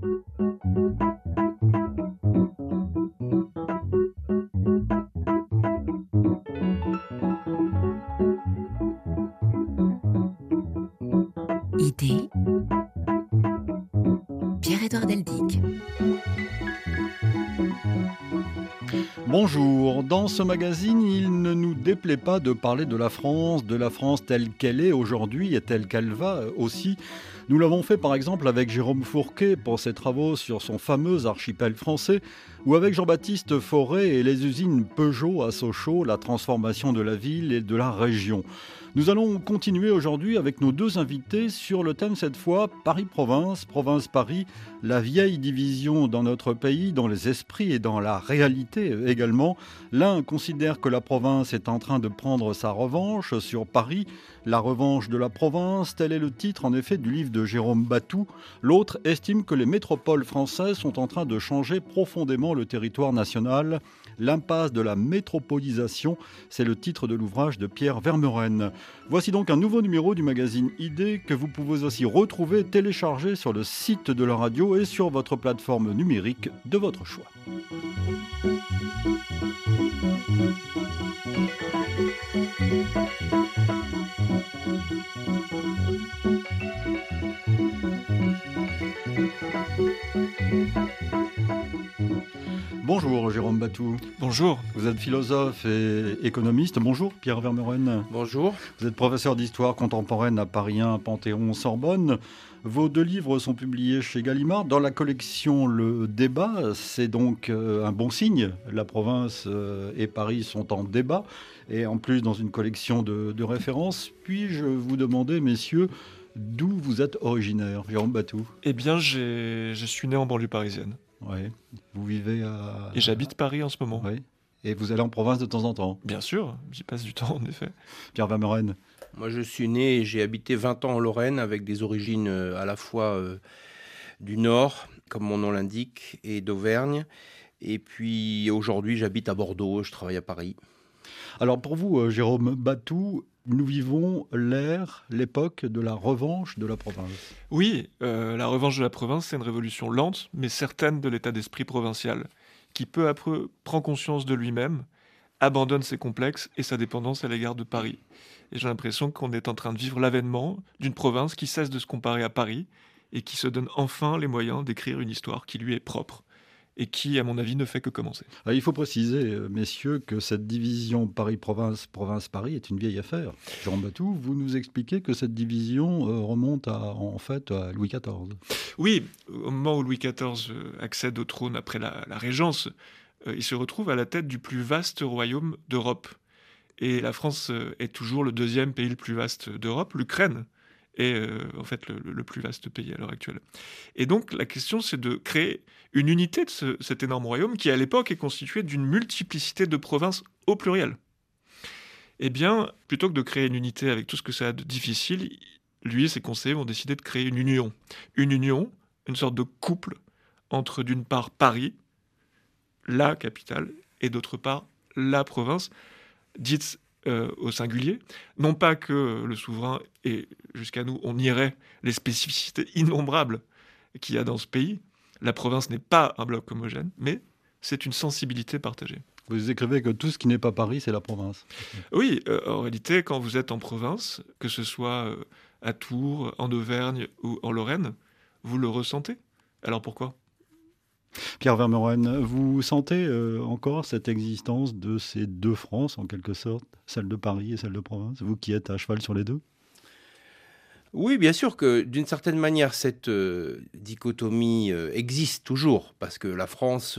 Idée Pierre-Édouard Deldic. Bonjour, dans ce magazine, il ne nous déplaît pas de parler de la France, de la France telle qu'elle est aujourd'hui et telle qu'elle va aussi. Nous l'avons fait par exemple avec Jérôme Fourquet pour ses travaux sur son fameux archipel français, ou avec Jean-Baptiste Forêt et les usines Peugeot à Sochaux, la transformation de la ville et de la région. Nous allons continuer aujourd'hui avec nos deux invités sur le thème cette fois Paris-Province, Province-Paris, la vieille division dans notre pays, dans les esprits et dans la réalité également. L'un considère que la province est en train de prendre sa revanche sur Paris, la revanche de la province, tel est le titre en effet du livre de Jérôme Batou. L'autre estime que les métropoles françaises sont en train de changer profondément le territoire national. L'impasse de la métropolisation, c'est le titre de l'ouvrage de Pierre Vermeuren. Voici donc un nouveau numéro du magazine Idée que vous pouvez aussi retrouver téléchargé sur le site de la radio et sur votre plateforme numérique de votre choix. Bonjour Jérôme Batou. Bonjour. Vous êtes philosophe et économiste. Bonjour Pierre Vermeuren. Bonjour. Vous êtes professeur d'histoire contemporaine à Paris 1, Panthéon, Sorbonne. Vos deux livres sont publiés chez Gallimard dans la collection Le Débat. C'est donc euh, un bon signe. La province euh, et Paris sont en débat. Et en plus, dans une collection de, de références. Puis-je vous demander, messieurs, d'où vous êtes originaire, Jérôme Batou? Eh bien, je suis né en banlieue parisienne. Oui. Vous vivez à. Et j'habite Paris en ce moment. Oui. Et vous allez en province de temps en temps Bien sûr, j'y passe du temps en effet. Pierre Vameren Moi je suis né et j'ai habité 20 ans en Lorraine avec des origines euh, à la fois euh, du Nord, comme mon nom l'indique, et d'Auvergne. Et puis aujourd'hui j'habite à Bordeaux, je travaille à Paris. Alors pour vous, euh, Jérôme Batou, nous vivons l'ère, l'époque de la revanche de la province. Oui, euh, la revanche de la province, c'est une révolution lente, mais certaine de l'état d'esprit provincial, qui peu à peu prend conscience de lui-même, abandonne ses complexes et sa dépendance à l'égard de Paris. Et j'ai l'impression qu'on est en train de vivre l'avènement d'une province qui cesse de se comparer à Paris et qui se donne enfin les moyens d'écrire une histoire qui lui est propre et qui, à mon avis, ne fait que commencer. Ah, il faut préciser, euh, messieurs, que cette division Paris-Province, Province-Paris est une vieille affaire. Jean Batou, vous nous expliquez que cette division euh, remonte à, en fait à Louis XIV. Oui, au moment où Louis XIV euh, accède au trône après la, la Régence, il se retrouve à la tête du plus vaste royaume d'Europe. Et la France est toujours le deuxième pays le plus vaste d'Europe. L'Ukraine est euh, en fait le, plus vaste pays à l'heure actuelle. Et donc la question c'est de créer une unité de ce, cet énorme royaume qui à l'époque est constitué d'une multiplicité de provinces au pluriel. Eh bien, plutôt que de créer une unité avec tout ce que ça a de difficile, lui et ses conseillers ont décidé de créer une union. Une union, une sorte de couple entre d'une part Paris, la capitale, et d'autre part la province, dite euh, au singulier. Non pas que le souverain, et jusqu'à nous, on irait les spécificités innombrables qu'il y a dans ce pays. La province n'est pas un bloc homogène, mais c'est une sensibilité partagée. Vous écrivez que tout ce qui n'est pas Paris, c'est la province. Oui, euh, en réalité, quand vous êtes en province, que ce soit euh, à Tours, en Auvergne ou en Lorraine, vous le ressentez. Alors pourquoi? Pierre Vermeuren, vous sentez euh, encore cette existence de ces deux France, en quelque sorte, celle de Paris et celle de province, vous qui êtes à cheval sur les deux? Oui, bien sûr que d'une certaine manière, cette euh, dichotomie euh, existe toujours, parce que la France,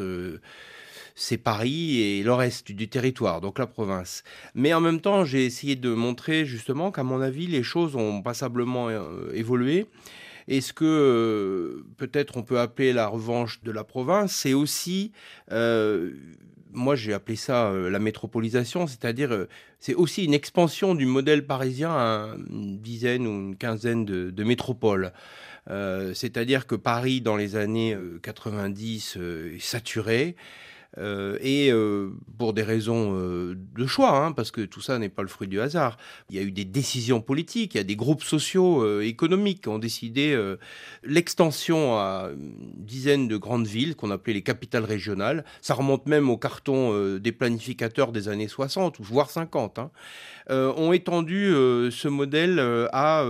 c'est Paris et le reste du territoire, donc la province. Mais en même temps, j'ai essayé de montrer justement qu'à mon avis, les choses ont passablement évolué. Et ce que euh, peut-être on peut appeler la revanche de la province, c'est aussi euh, moi j'ai appelé ça euh, la métropolisation, c'est-à-dire c'est aussi une expansion du modèle parisien à une dizaine ou une quinzaine de, métropoles. C'est-à-dire que Paris dans les années 90 est saturé. Euh, et euh, pour des raisons euh, de choix, hein, parce que tout ça n'est pas le fruit du hasard. Il y a eu des décisions politiques, il y a des groupes sociaux, économiques qui ont décidé l'extension à une dizaine de grandes villes qu'on appelait les capitales régionales. Ça remonte même au carton des planificateurs des années 60, voire 50. Hein. ont étendu ce modèle à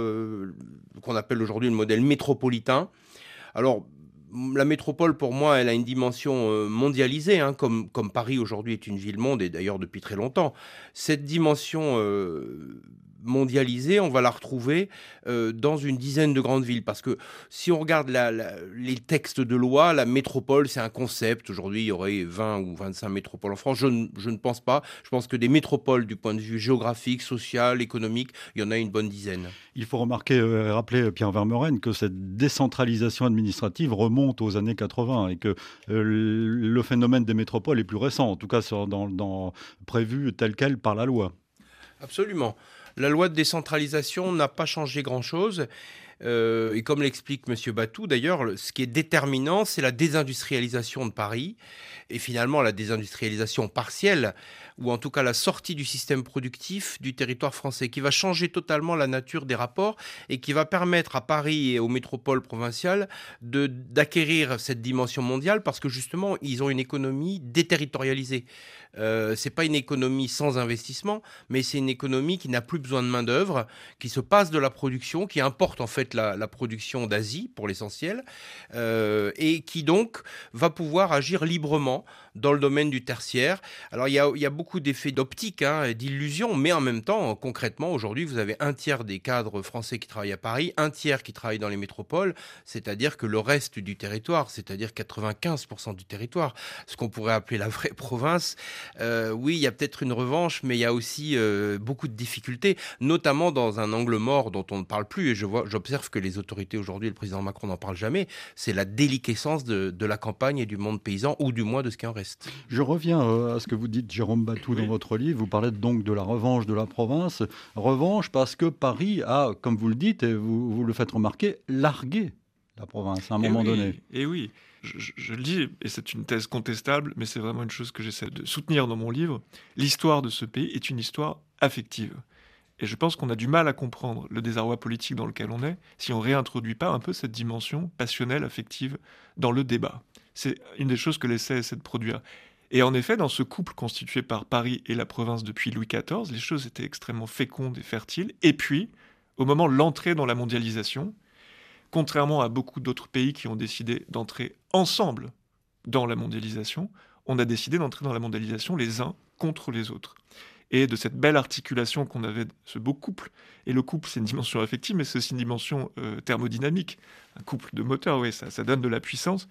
qu'on appelle aujourd'hui le modèle métropolitain. Alors, la métropole, pour moi, elle a une dimension euh, mondialisée, hein, comme, Paris aujourd'hui est une ville monde, et d'ailleurs depuis très longtemps. Cette dimension euh, mondialisée, on va la retrouver euh, dans une dizaine de grandes villes. Parce que si on regarde les textes de loi, la métropole, c'est un concept. Aujourd'hui, il y aurait 20 ou 25 métropoles en France. Je, ne pense pas. Je pense que des métropoles, du point de vue géographique, social, économique, il y en a une bonne dizaine. Il faut remarquer et euh, rappeler, Pierre Vermeuren, que cette décentralisation administrative remonte aux années 80 et que euh, le phénomène des métropoles est plus récent, en tout cas dans, dans, prévu tel quel par la loi. Absolument. La loi de décentralisation n'a pas changé grand-chose. Euh, et comme l'explique M. Batou, d'ailleurs, ce qui est déterminant, c'est la désindustrialisation de Paris, et finalement la désindustrialisation partielle, ou en tout cas la sortie du système productif du territoire français, qui va changer totalement la nature des rapports et qui va permettre à Paris et aux métropoles provinciales d'acquérir cette dimension mondiale, parce que justement, ils ont une économie déterritorialisée. Euh, c'est pas une économie sans investissement, mais c'est une économie qui n'a plus besoin de main d'œuvre, qui se passe de la production, qui importe en fait la, production d'Asie pour l'essentiel, euh, et qui donc va pouvoir agir librement dans le domaine du tertiaire. Alors il y a, beaucoup d'effets d'optique, hein, d'illusion, mais en même temps, concrètement, aujourd'hui, vous avez un tiers des cadres français qui travaillent à Paris, un tiers qui travaillent dans les métropoles, c'est-à-dire que le reste du territoire, c'est-à-dire 95% du territoire, ce qu'on pourrait appeler la vraie province, euh, oui, il y a peut-être une revanche, mais il y a aussi euh, beaucoup de difficultés, notamment dans un angle mort dont on ne parle plus, et je vois, j'observe que les autorités aujourd'hui, le président Macron n'en parle jamais, c'est la déliquescence de, de la campagne et du monde paysan, ou du moins de ce qui en reste. Je reviens euh, à ce que vous dites, Jérôme Batou, dans votre livre. Vous parlez donc de la revanche de la province. Revanche parce que Paris a, comme vous le dites, et vous, vous le faites remarquer, largué la province à un moment donné. Et oui, je, le dis, et c'est une thèse contestable, mais c'est vraiment une chose que j'essaie de soutenir dans mon livre. L'histoire de ce pays est une histoire affective. Et je pense qu'on a du mal à comprendre le désarroi politique dans lequel on est si on réintroduit pas un peu cette dimension passionnelle, affective dans le débat. C'est une des choses que l'essai essaie de produire. Et en effet, dans ce couple constitué par Paris et la province depuis Louis XIV, les choses étaient extrêmement fécondes et fertiles. Et puis, au moment de l'entrée dans la mondialisation, contrairement à beaucoup d'autres pays qui ont décidé d'entrer ensemble dans la mondialisation, on a décidé d'entrer dans la mondialisation les uns contre les autres. Et de cette belle articulation qu'on avait, ce beau couple, et le couple c'est une dimension affective, mais c'est aussi une dimension euh, thermodynamique, un couple de moteurs, oui, ça, ça donne de la puissance.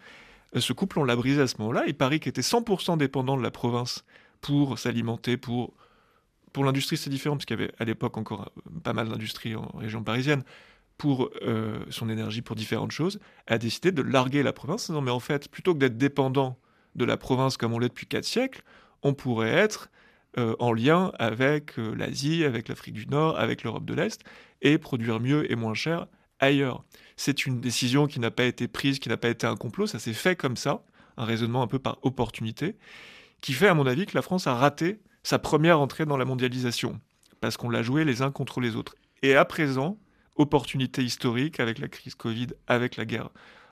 Euh, ce couple, on l'a brisé à ce moment-là. Et Paris, qui était 100% dépendant de la province pour s'alimenter, pour... Pour l'industrie, c'est différent, parce qu'il y avait à l'époque encore euh, pas mal d'industries en région parisienne, pour euh, son énergie, pour différentes choses, a décidé de larguer la province. Non, mais en fait, plutôt que d'être dépendant de la province comme on l'est depuis 4 siècles, on pourrait être en lien avec l'Asie, avec l'Afrique du Nord, avec l'Europe de l'Est, et produire mieux et moins cher ailleurs. C'est une décision qui n'a pas été prise, qui n'a pas été un complot, ça s'est fait comme ça, un raisonnement un peu par opportunité, qui fait à mon avis que la France a raté sa première entrée dans la mondialisation, parce qu'on l'a joué les uns contre les autres. Et à présent, opportunité historique avec la crise Covid, avec la guerre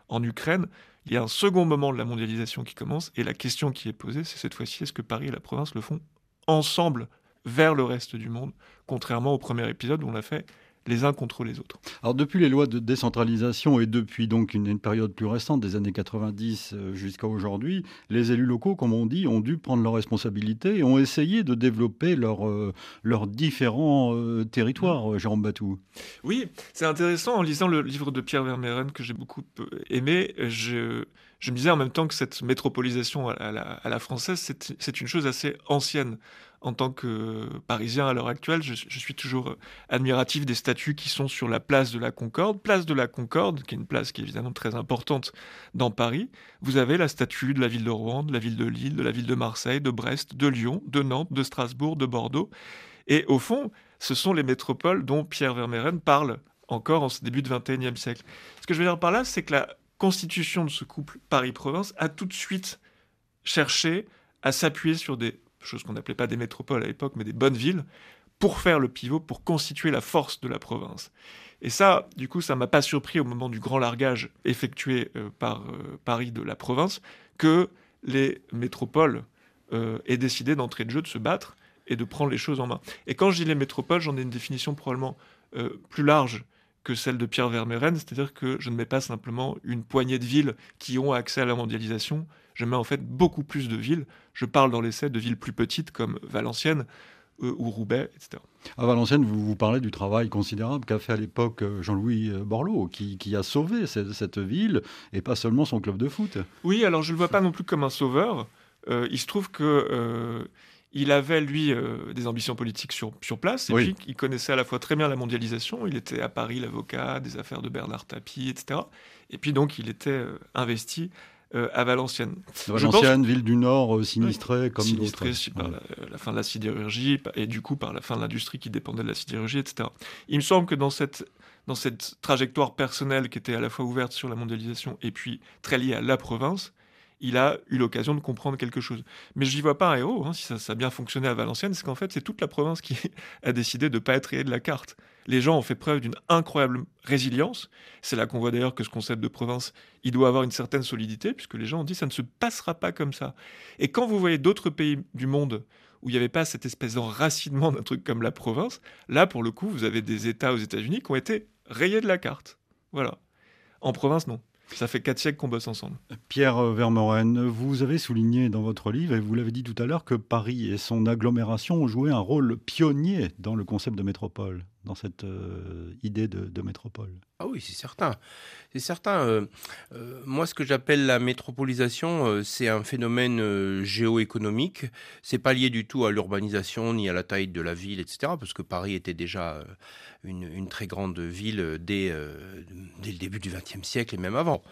en Ukraine, il y a un second moment de la mondialisation qui commence, et la question qui est posée, c'est cette fois-ci, est-ce que Paris et la province le font ensemble vers le reste du monde, contrairement au premier épisode où on l'a fait les uns contre les autres. Alors depuis les lois de décentralisation et depuis donc une, période plus récente, des années 90 euh, jusqu'à aujourd'hui, les élus locaux, comme on dit, ont dû prendre leurs responsabilités et ont essayé de développer euh, leurs différents euh, territoires, Jérôme Batou. Oui, c'est intéressant. En lisant le livre de Pierre Vermeeren que j'ai beaucoup aimé, je, je me disais en même temps que cette métropolisation à la, à la française, c'est une chose assez ancienne en tant que Parisien à l'heure actuelle, je, suis toujours admiratif des statues qui sont sur la place de la Concorde. Place de la Concorde, qui est une place qui est évidemment très importante dans Paris. Vous avez la statue de la ville de Rouen, de la ville de Lille, de la ville de Marseille, de Brest, de Lyon, de Nantes, de Strasbourg, de Bordeaux. Et au fond, ce sont les métropoles dont Pierre Vermeeren parle encore en ce début du XXIe siècle. Ce que je veux dire par là, c'est que la constitution de ce couple Paris-Province a tout de suite cherché à s'appuyer sur des choses qu'on n'appelait pas des métropoles à l'époque, mais des bonnes villes, pour faire le pivot, pour constituer la force de la province. Et ça, du coup, ça m'a pas surpris au moment du grand largage effectué euh, par euh, Paris de la province que les métropoles euh, aient décidé d'entrer de jeu, de se battre et de prendre les choses en main. Et quand je dis les métropoles, j'en ai une définition probablement plus large que celle de Pierre Vermeuren, c'est-à-dire que je ne mets pas simplement une poignée de villes qui ont accès à la mondialisation, je mets en fait beaucoup plus de villes. Je parle dans l'essai de villes plus petites comme Valenciennes, euh, ou Roubaix, etc. À Valenciennes, vous, vous parlez du travail considérable qu'a fait à l'époque euh, Jean-Louis euh, Borloo, qui, a sauvé cette, ville et pas seulement son club de foot. Oui, alors je ne le vois pas non plus comme un sauveur. il se trouve que il avait, lui, des ambitions politiques sur, sur place, et puis il connaissait à la fois très bien la mondialisation, il était à Paris l'avocat des affaires de Bernard Tapie, etc. Et puis donc il était investi euh, à Valenciennes. Valenciennes, ville du Nord, euh, sinistrée comme Sinistrée par la, fin de la sidérurgie et du coup par la fin de l'industrie qui dépendait de la sidérurgie, etc. Il me semble que dans cette, dans cette trajectoire personnelle qui était à la fois ouverte sur la mondialisation et puis très liée à la province, il a eu l'occasion de comprendre quelque chose. Mais je n'y vois pas un héros, hein, si ça, ça, a bien fonctionné à Valenciennes, c'est qu'en fait c'est toute la province qui a décidé de ne pas être rayée de la carte les gens ont fait preuve d'une incroyable résilience. C'est là qu'on voit d'ailleurs que ce concept de province, il doit avoir une certaine solidité, puisque les gens ont dit ça ne se passera pas comme ça. Et quand vous voyez d'autres pays du monde où il n'y avait pas cette espèce d'enracinement d'un truc comme la province, là, pour le coup, vous avez des États aux États-Unis qui ont été rayés de la carte. Voilà. En province, non. Ça fait quatre siècles qu'on bosse ensemble. Pierre Vermeuren, vous avez souligné dans votre livre, et vous l'avez dit dans cette euh, idée de, métropole. Ah oui, c'est certain. C'est certain. Euh, euh, moi, ce que j'appelle la métropolisation, c'est un phénomène géoéconomique. C'est pas lié du tout à l'urbanisation ni à la taille de la ville, etc. Parce que Paris était déjà une, très grande ville dès, dès le début du XXe siècle et même avant.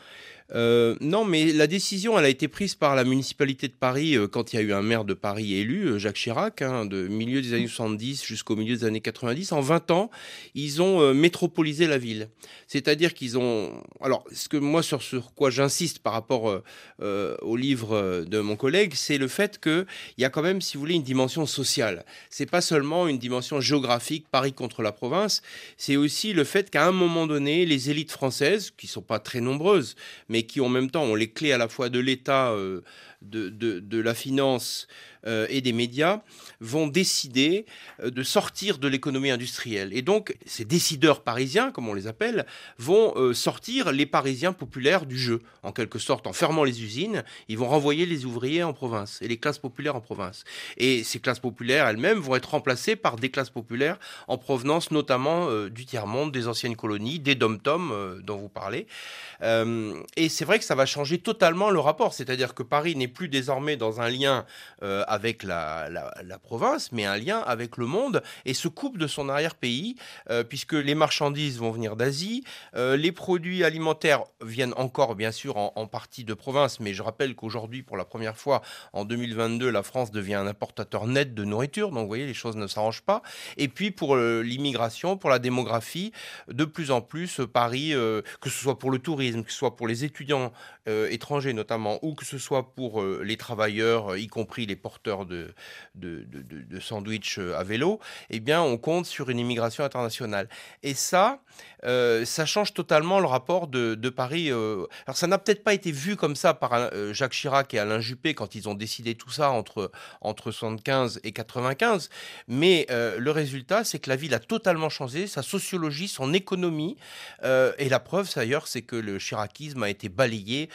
Euh, non, mais la décision, elle a été prise par la municipalité de Paris euh, quand il y a eu un maire de Paris élu, euh, Jacques Chirac, hein, de milieu des années 70 jusqu'au milieu des années 90. En 20 ans, ils ont métropolisé la ville. C'est-à-dire qu'ils ont... Alors, ce que moi, sur, sur quoi j'insiste par rapport au livre de mon collègue, c'est le fait qu'il y a quand même, si vous voulez, une dimension sociale. C'est pas seulement une dimension géographique, Paris contre la province, c'est aussi le fait qu'à un moment donné, les élites françaises, qui sont pas très nombreuses, mais qui en même temps ont les clés à la fois de l'État, de, de, la finance euh, et des médias vont décider euh, de sortir de l'économie industrielle. Et donc, ces décideurs parisiens, comme on les appelle, vont euh, sortir les Parisiens populaires du jeu. En quelque sorte, en fermant les usines, ils vont renvoyer les ouvriers en province et les classes populaires en province. Et ces classes populaires elles-mêmes vont être remplacées par des classes populaires en provenance notamment du tiers-monde, des anciennes colonies, des dom-toms dont vous parlez. et c'est vrai que ça va changer totalement le rapport. C'est-à-dire que Paris n'est plus désormais dans un lien avec la, province, mais un lien avec le monde et se coupe de son arrière-pays, euh, puisque les marchandises vont venir d'Asie, euh, les produits alimentaires viennent encore, bien sûr, en, partie de province, mais je rappelle qu'aujourd'hui, pour la première fois, en 2022, la France devient un importateur net de nourriture, donc vous voyez, les choses ne s'arrangent pas. Et puis pour euh, l'immigration, pour la démographie, de plus en plus, Paris, que ce soit pour le tourisme, que ce soit pour les étudiants étrangers notamment, ou que ce soit pour les travailleurs, y compris les porteurs de, de, de, sandwich euh, à vélo, eh bien, on compte sur une immigration internationale. Et ça, euh, ça change totalement le rapport de, Paris. Euh. Alors, ça n'a peut-être pas été vu comme ça par Jacques Chirac et Alain Juppé quand ils ont décidé tout ça entre, entre 75 et 95, mais le résultat, c'est que la ville a totalement changé, sa sociologie, son économie, et la preuve, d'ailleurs, c'est que le chiracisme a été balayé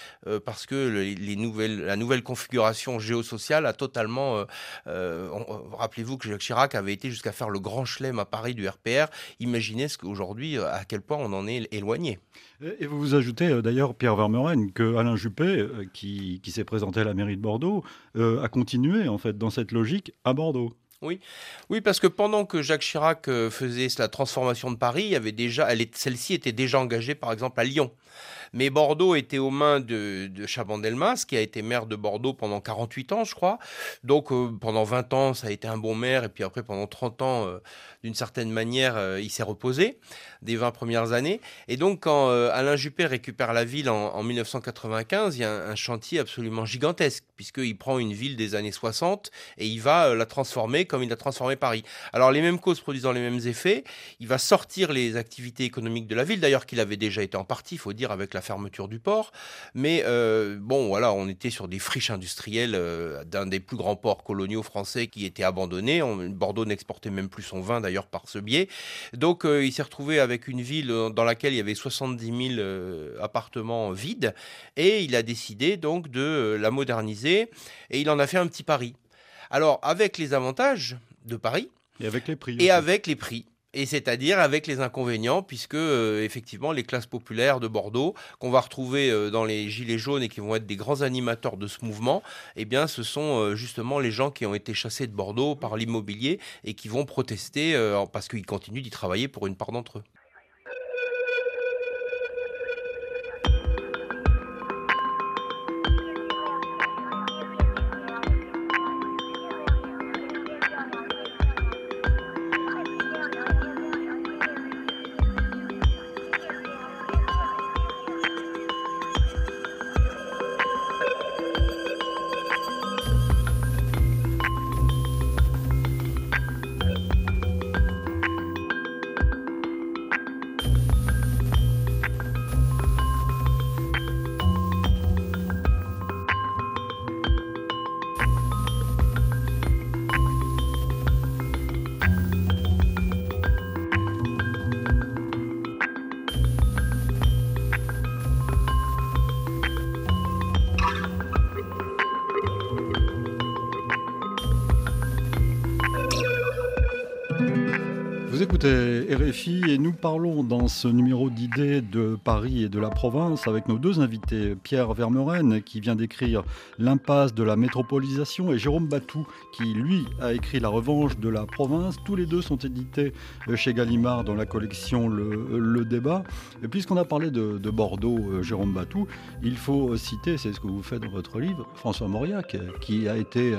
parce que les nouvelles, la nouvelle configuration géosociale a totalement euh, euh, rappelez-vous que Jacques Chirac avait été jusqu'à faire le grand chelem à Paris du RPR. Imaginez ce qu'aujourd'hui, euh, à quel point on en est éloigné. Et vous vous ajoutez d'ailleurs, Pierre Vermeuren, que Alain Juppé, qui, s'est présenté à la mairie de Bordeaux, a continué en fait dans cette logique à Bordeaux. Oui. oui, parce que pendant que Jacques Chirac faisait la transformation de Paris, il y avait déjà, celle-ci était déjà engagée par exemple à Lyon. Mais Bordeaux était aux mains de, de Chabandelmas, qui a été maire de Bordeaux pendant 48 ans, je crois. Donc euh, pendant 20 ans, ça a été un bon maire, et puis après pendant 30 ans, euh, d'une certaine manière, euh, il s'est reposé des 20 premières années. Et donc quand Alain Juppé récupère la ville en, 1995, il y a un, chantier absolument gigantesque, puisqu'il prend une ville des années 60 et il va la transformer comme il a transformé Paris. Alors les mêmes causes produisant les mêmes effets, il va sortir les activités économiques de la ville, d'ailleurs qu'il avait déjà été en partie, il faut dire, avec la fermeture du port. Mais euh, bon, voilà, on était sur des friches industrielles euh, d'un des plus grands ports coloniaux français qui était abandonné. Bordeaux n'exportait même plus son vin, d'ailleurs, par ce biais. Donc euh, il s'est retrouvé avec une ville dans laquelle il y avait 70 000 appartements vides et il a décidé donc de la moderniser et il en a fait un petit pari. Alors, avec les avantages de Paris. Et avec les prix. Et avec les prix. Et c'est-à-dire avec les inconvénients, puisque euh, effectivement les classes populaires de Bordeaux, qu'on va retrouver euh, dans les Gilets jaunes et qui vont être des grands animateurs de ce mouvement, eh bien ce sont euh, justement les gens qui ont été chassés de Bordeaux par l'immobilier et qui vont protester parce qu'ils continuent d'y travailler pour une part d'entre eux. Ce numéro d'idées de Paris et de la province avec nos deux invités, Pierre Vermeuren qui vient d'écrire L'impasse de la métropolisation et Jérôme Batou qui lui a écrit La revanche de la province. Tous les deux sont édités chez Gallimard dans la collection Le, Débat. Et puisqu'on a parlé de, Bordeaux, euh, Jérôme Batou, il faut citer, c'est ce que vous faites dans votre livre, François Mauriac qui a été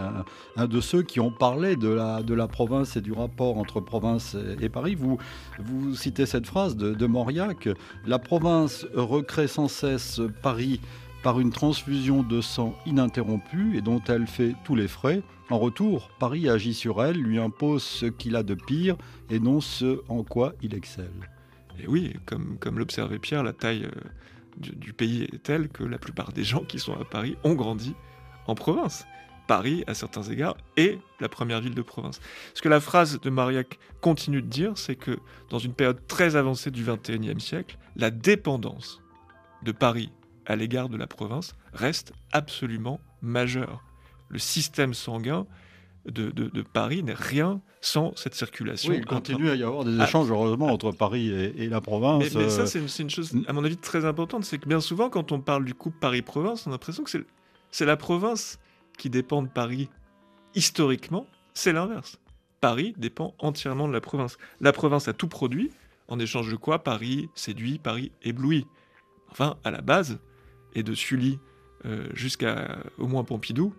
un, de ceux qui ont parlé de la, de la province et du rapport entre province et Paris. Vous, vous citez cette phrase de, de Mauriac La province recrée sans cesse Paris par une transfusion de sang ininterrompue et dont elle fait tous les frais. En retour, Paris agit sur elle, lui impose ce qu'il a de pire et non ce en quoi il excelle. Et oui, comme, comme l'observait Pierre, la taille euh, du, du, pays est telle que la plupart des gens qui sont à Paris ont grandi en province. Paris, à certains égards, est la première ville de province. Ce que la phrase de Mariac continue de dire, c'est que dans une période très avancée du XXIe siècle, la dépendance de Paris à l'égard de la province reste absolument majeure. Le système sanguin de, Paris n'est rien sans cette circulation. Oui, il continue à y avoir des ah. échanges, heureusement, entre Paris et, la province. Mais, ça, c'est une, chose, à mon avis, très importante. C'est que bien souvent, quand on parle du couple Paris-Province, on a l'impression que c'est la province qui dépend de Paris historiquement, c'est l'inverse. Paris dépend entièrement de la province. La province a tout produit, en échange de quoi Paris séduit, Paris éblouit. Enfin, à la base, et de Sully euh, jusqu'à au moins Pompidou,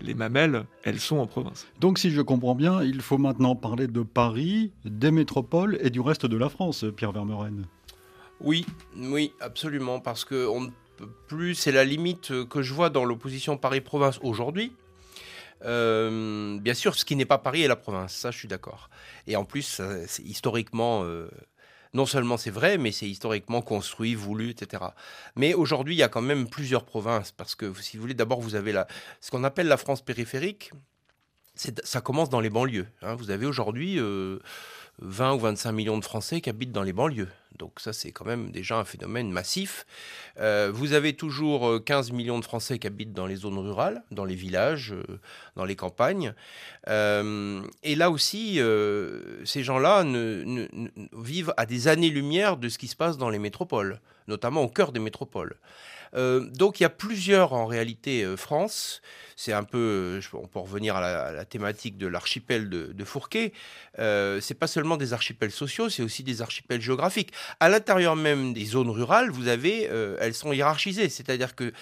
les mamelles, elles sont en province. Donc si je comprends bien, il faut maintenant parler de Paris, des métropoles et du reste de la France, Pierre Vermeuren. Oui, oui, absolument, parce que on plus, c'est la limite que je vois dans l'opposition Paris-Province aujourd'hui. Euh, bien sûr, ce qui n'est pas Paris est la province, ça je suis d'accord. Et en plus, c'est historiquement, euh, non seulement c'est vrai, mais c'est historiquement construit, voulu, etc. Mais aujourd'hui, il y a quand même plusieurs provinces, parce que si vous voulez, d'abord, vous avez la, ce qu'on appelle la France périphérique, ça commence dans les banlieues. Hein. Vous avez aujourd'hui... Euh, 20 ou 25 millions de Français qui habitent dans les banlieues. Donc ça, c'est quand même déjà un phénomène massif. Euh, vous avez toujours 15 euh, millions de Français qui habitent dans les zones rurales, dans les villages, euh, dans les campagnes. et là aussi, ces gens-là vivent à des années-lumière de ce qui se passe dans les métropoles, notamment au cœur des métropoles. Euh, donc il y a plusieurs en réalité euh, France. C'est un peu, on peut revenir à la, thématique de l'archipel de, Fourquet. Euh, c'est pas seulement des archipels sociaux, c'est aussi des archipels géographiques. À l'intérieur même des zones rurales, vous avez, euh, elles sont hiérarchisées. C'est-à-dire que,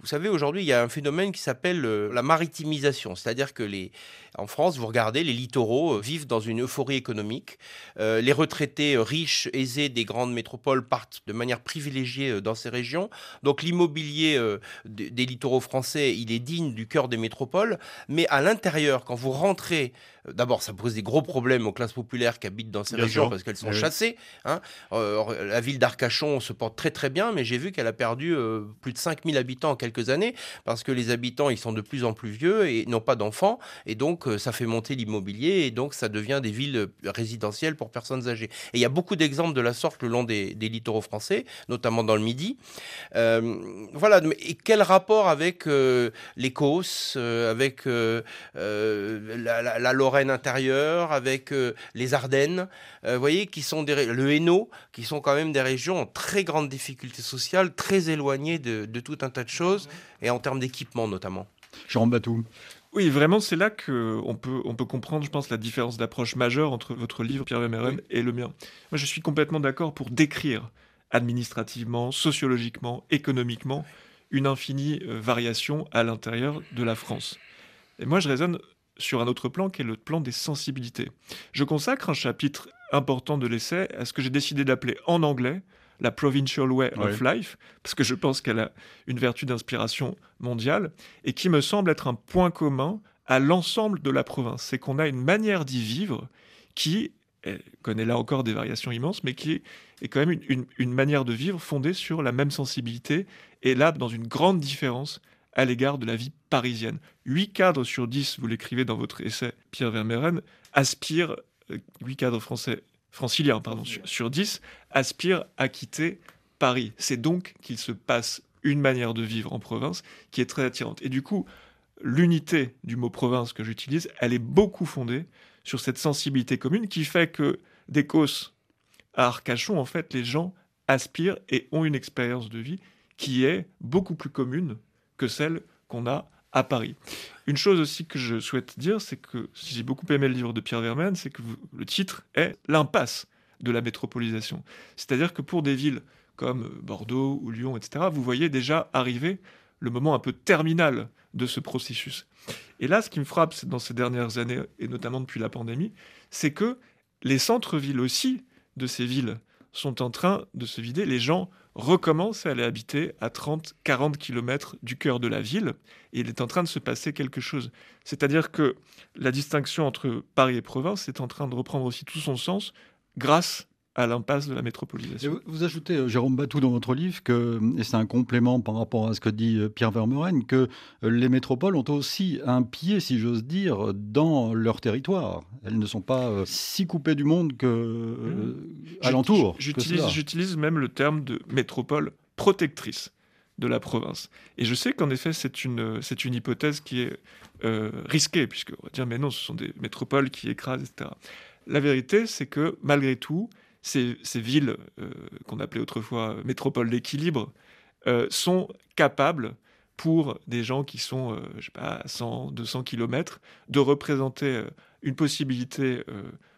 vous savez, aujourd'hui, il y a un phénomène qui s'appelle euh, la maritimisation. C'est-à-dire que les, en France, vous regardez, les littoraux euh, vivent dans une euphorie économique. les retraités riches, aisés des grandes métropoles partent de manière privilégiée dans ces régions. Donc l'immobilier des littoraux français, il est digne du cœur des métropoles. Mais à l'intérieur, quand vous rentrez euh, d'abord, ça pose des gros problèmes aux classes populaires qui habitent dans ces régions parce qu'elles sont eh chassées. Hein. Euh, la ville d'Arcachon se porte très très bien, mais j'ai vu qu'elle a perdu euh, plus de 5000 habitants en quelques années parce que les habitants, ils sont de plus en plus vieux et n'ont pas d'enfants. Et donc, ça fait monter l'immobilier et donc ça devient des villes résidentielles pour personnes âgées. Et il y a beaucoup d'exemples de la sorte le long des, littoraux français, notamment dans le Midi. Voilà. Et quel rapport avec les Causses, avec la, la, la Lorraine intérieure, avec euh, les Ardennes, euh, vous voyez, qui sont des, le Hainaut, qui sont quand même des régions en très grande difficulté sociale, très éloignées de, tout un tas de choses, et en termes d'équipement notamment. Jean Batou. Oui, vraiment, c'est là qu'on peut, on peut comprendre, je pense, la différence d'approche majeure entre votre livre, Pierre Vermeuren, et le mien. Moi, je suis complètement d'accord pour décrire administrativement, sociologiquement, économiquement, une infinie euh, variation à l'intérieur de la France. Et moi, je raisonne sur un autre plan qui est le plan des sensibilités. Je consacre un chapitre important de l'essai à ce que j'ai décidé d'appeler en anglais la Provincial Way of Life, parce que je pense qu'elle a une vertu d'inspiration mondiale, et qui me semble être un point commun à l'ensemble de la province. C'est qu'on a une manière d'y vivre qui connaît là encore des variations immenses, mais qui est, quand même une, manière de vivre fondée sur la même sensibilité, et là, dans une grande différence à l'égard de la vie parisienne. 8 cadres sur 10, vous l'écrivez dans votre essai, Pierre Vermeuren, aspirent, 8 euh, cadres français, franciliens, pardon, sur, sur 10, aspirent à quitter Paris. C'est donc qu'il se passe une manière de vivre en province qui est très attirante. Et du coup, l'unité du mot province que j'utilise, elle est beaucoup fondée sur cette sensibilité commune qui fait que d'Écosse à Arcachon, en fait, les gens aspirent et ont une expérience de vie qui est beaucoup plus commune que celle qu'on a à Paris. Une chose aussi que je souhaite dire, c'est que si j'ai beaucoup aimé le livre de Pierre Vermaine, c'est que le titre est l'impasse de la métropolisation. C'est-à-dire que pour des villes comme Bordeaux ou Lyon, etc., vous voyez déjà arriver le moment un peu terminal de ce processus. Et là, ce qui me frappe dans ces dernières années, et notamment depuis la pandémie, c'est que les centres-villes aussi de ces villes sont en train de se vider. Les gens recommence à aller habiter à 30, 40 km du cœur de la ville, et il est en train de se passer quelque chose. C'est-à-dire que la distinction entre Paris et province est en train de reprendre aussi tout son sens grâce à l'impasse de la métropolisation. vous, ajoutez, euh, Jérôme Batou, dans votre livre, que, et c'est un complément par rapport à ce que dit euh, Pierre Vermeuren, que euh, les métropoles ont aussi un pied, si j'ose dire, dans leur territoire. Elles ne sont pas si coupées du monde que mmh. alentour. J'utilise même le terme de métropole protectrice de la province. Et je sais qu'en effet, c'est une, c'est une hypothèse qui est risquée, puisque on va dire, mais non, ce sont des métropoles qui écrasent, etc. La vérité, c'est que malgré tout, ces, villes euh, qu'on appelait autrefois métropoles d'équilibre euh, sont capables pour des gens qui sont, euh, je sais pas, à 100, 200 km, de représenter une possibilité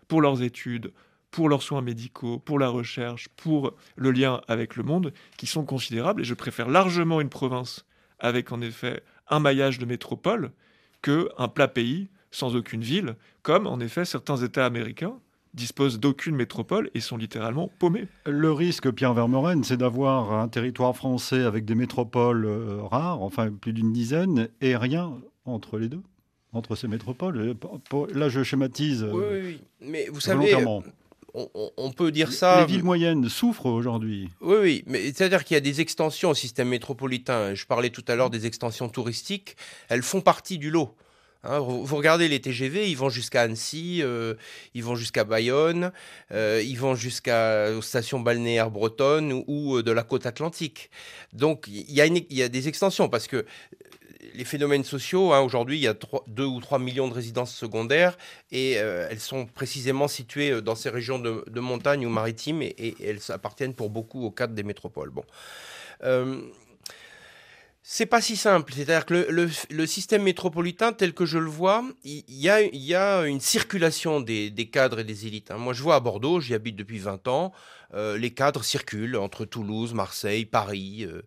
pour leurs études, pour leurs soins médicaux, pour la recherche, pour le lien avec le monde, qui sont considérables. Et je préfère largement une province avec en effet un maillage de métropole qu'un plat pays sans aucune ville, comme en effet certains États américains disposent d'aucune métropole et sont littéralement paumés. Le risque, Pierre Vermeuren, c'est d'avoir un territoire français avec des métropoles euh, rares, enfin plus d'une dizaine, et rien entre les deux entre ces métropoles. Là, je schématise. Euh, oui, oui, mais vous savez, on, on, peut dire ça. Les villes moyennes souffrent aujourd'hui. Oui, oui, mais c'est-à-dire qu'il y a des extensions au système métropolitain. Je parlais tout à l'heure des extensions touristiques. Elles font partie du lot. Hein, vous, regardez les TGV, ils vont jusqu'à Annecy, euh, ils vont jusqu'à Bayonne, euh, ils vont jusqu'aux stations balnéaires bretonnes ou, euh, de la côte atlantique. Donc il y, a des extensions parce que les phénomènes sociaux, hein, aujourd'hui, il y a 2 ou 3 millions de résidences secondaires et elles sont précisément situées dans ces régions de, montagne ou maritimes et, elles appartiennent pour beaucoup au cadre des métropoles. Bon c'est pas si simple. C'est-à-dire que le, système métropolitain, tel que je le vois, il y, a, une circulation des, cadres et des élites. Hein. Moi, je vois à Bordeaux, j'y habite depuis 20 ans, euh, les cadres circulent entre Toulouse, Marseille, Paris. Euh,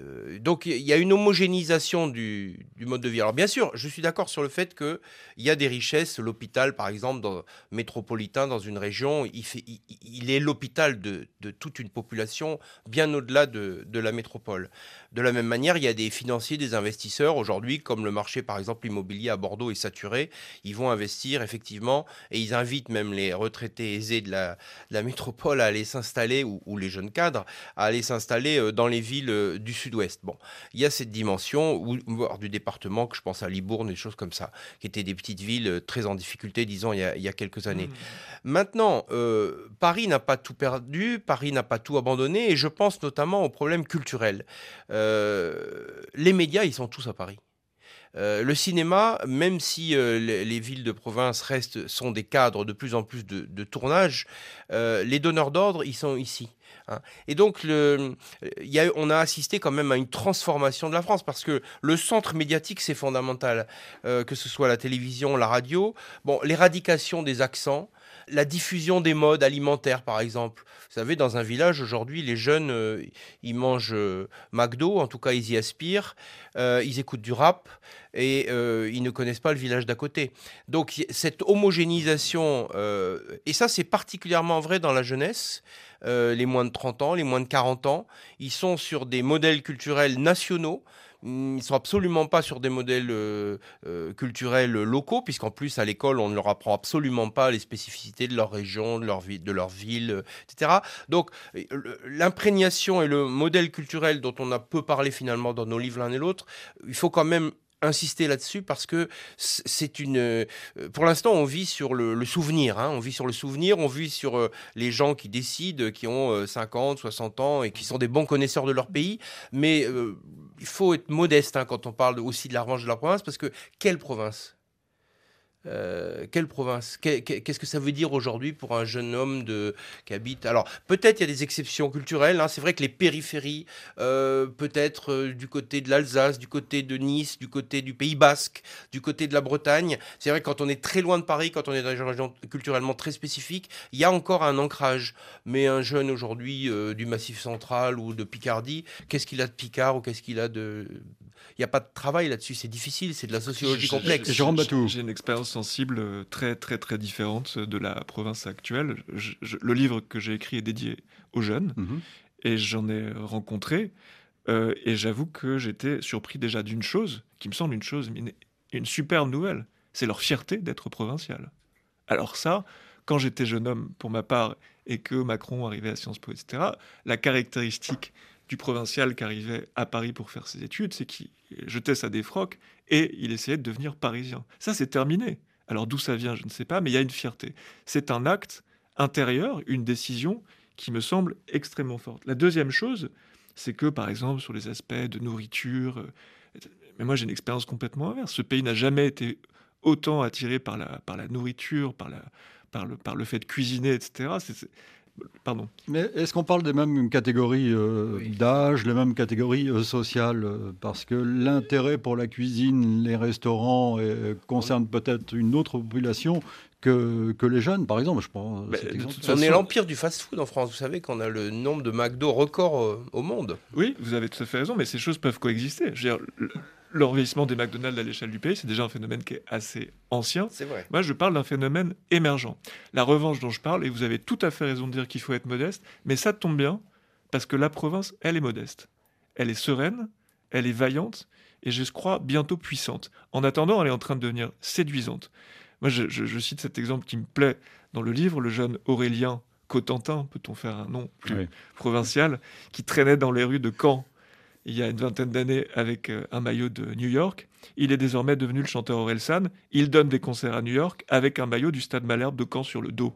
euh, donc il y a une homogénéisation du, mode de vie. Alors bien sûr, je suis d'accord sur le fait qu'il y a des richesses. L'hôpital, par exemple, métropolitain dans une région, il, est l'hôpital de, toute une population bien au-delà de, la métropole. De la même manière, il y a des financiers, des investisseurs aujourd'hui, comme le marché par exemple immobilier à Bordeaux est saturé, ils vont investir effectivement et ils invitent même les retraités aisés de la, métropole à aller s'installer ou, ou, les jeunes cadres à aller s'installer euh, dans les villes euh, du sud ouest Bon, il y a cette dimension, ou du département, que je pense à Libourne, des choses comme ça, qui étaient des petites villes euh, très en difficulté, disons, il y a, quelques années. Mmh. Maintenant, euh, Paris n'a pas tout perdu, Paris n'a pas tout abandonné, et je pense notamment aux problèmes culturels. Euh, les médias, ils sont tous à Paris. Le cinéma, même si les, villes de province restent, sont des cadres de plus en plus de, tournage, les donneurs d'ordre, ils sont ici. Hein. Et donc, on a assisté quand même à une transformation de la France parce que le centre médiatique, c'est fondamental, euh, que ce soit la télévision, la radio. Bon, l'éradication des accents, la diffusion des modes alimentaires, par exemple. Vous savez, dans un village, aujourd'hui, les jeunes, euh, ils mangent euh, McDo, en tout cas, ils y aspirent, ils écoutent du rap et ils ne connaissent pas le village d'à côté. Donc, cette homogénéisation, et ça, c'est particulièrement vrai dans la jeunesse, euh, les moins de 30 ans, les moins de 40 ans. Ils sont sur des modèles culturels nationaux. Ils sont absolument pas sur des modèles euh, euh, culturels locaux, puisqu'en plus, à l'école, on ne leur apprend absolument pas les spécificités de leur région, de leur, de leur ville, etc. Donc, l'imprégnation et le modèle culturel dont on a peu parlé finalement dans nos livres l'un et l'autre, il faut quand même insister là-dessus parce que c'est une. Euh, pour l'instant, on vit sur le, souvenir. Hein. on vit sur le souvenir, on vit sur euh, les gens qui décident, qui ont 50, euh, 60 ans et qui sont des bons connaisseurs de leur pays. Mais il faut être modeste hein, quand on parle aussi de la revanche de la province parce que quelle province? Euh, quelle province Qu'est-ce que ça veut dire aujourd'hui pour un jeune homme de, qui habite Alors, peut-être il y a des exceptions culturelles. Hein. C'est vrai que les périphéries, euh, peut-être euh, du côté de l'Alsace, du côté de Nice, du côté du Pays Basque, du côté de la Bretagne. C'est vrai que quand on est très loin de Paris, quand on est dans une région culturellement très spécifique, il y a encore un ancrage. Mais un jeune aujourd'hui du Massif central ou de Picardie, qu'est-ce qu'il a de Picard ou qu'est-ce qu'il a de il n'y a pas de travail là-dessus, c'est difficile, c'est de la sociologie complexe. Jérôme Batou. J'ai une expérience sensible euh, très très très différente de la province actuelle. le livre que j'ai écrit est dédié aux jeunes mhm. et j'en ai rencontré euh, et j'avoue que j'étais surpris déjà d'une chose qui me semble une chose, une, une super nouvelle, c'est leur fierté d'être provincial. Alors ça, quand j'étais jeune homme pour ma part et que Macron arrivait à Sciences Po, etc., la caractéristique du provincial qui arrivait à Paris pour faire ses études, c'est qu'il jetait sa défroque et il essayait de devenir parisien. Ça, c'est terminé. Alors d'où ça vient, je ne sais pas, mais il y a une fierté. C'est un acte intérieur, une décision qui me semble extrêmement forte. La deuxième chose, c'est que, par exemple, sur les aspects de nourriture, euh, mais moi j'ai une expérience complètement inverse. Ce pays n'a jamais été autant attiré par la, par la nourriture, par, la, par, le, par le fait de cuisiner, etc. Pardon. Mais est-ce qu'on parle des mêmes catégories euh, d'âge, les mêmes catégories euh, sociales euh, Parce que l'intérêt pour la cuisine, les restaurants concerne peut-être une autre population que, que, les jeunes, par exemple. Je prends on est l'empire du fast-food en France. Vous savez qu'on a le nombre de McDo record au monde. Oui, vous avez tout à fait raison, mais ces choses peuvent coexister. Je veux dire, le revieillissement des McDonald's à l'échelle du pays, c'est déjà un phénomène qui est assez ancien. C'est vrai. Moi, je parle d'un phénomène émergent. La revanche dont je parle, et vous avez tout à fait raison de dire qu'il faut être modeste, mais ça tombe bien, parce que la province, elle est modeste. Elle est sereine, elle est vaillante, et je crois bientôt puissante. En attendant, elle est en train de devenir séduisante. Moi, je, cite cet exemple qui me plaît dans le livre, le jeune Aurélien Cotentin, peut-on faire un nom plus provincial, qui traînait dans les rues de Caen il y a une vingtaine d'années avec euh, un maillot de New York. Il est désormais devenu le chanteur Orelsan. Il donne des concerts à New York avec un maillot du Stade Malherbe de Caen sur le dos.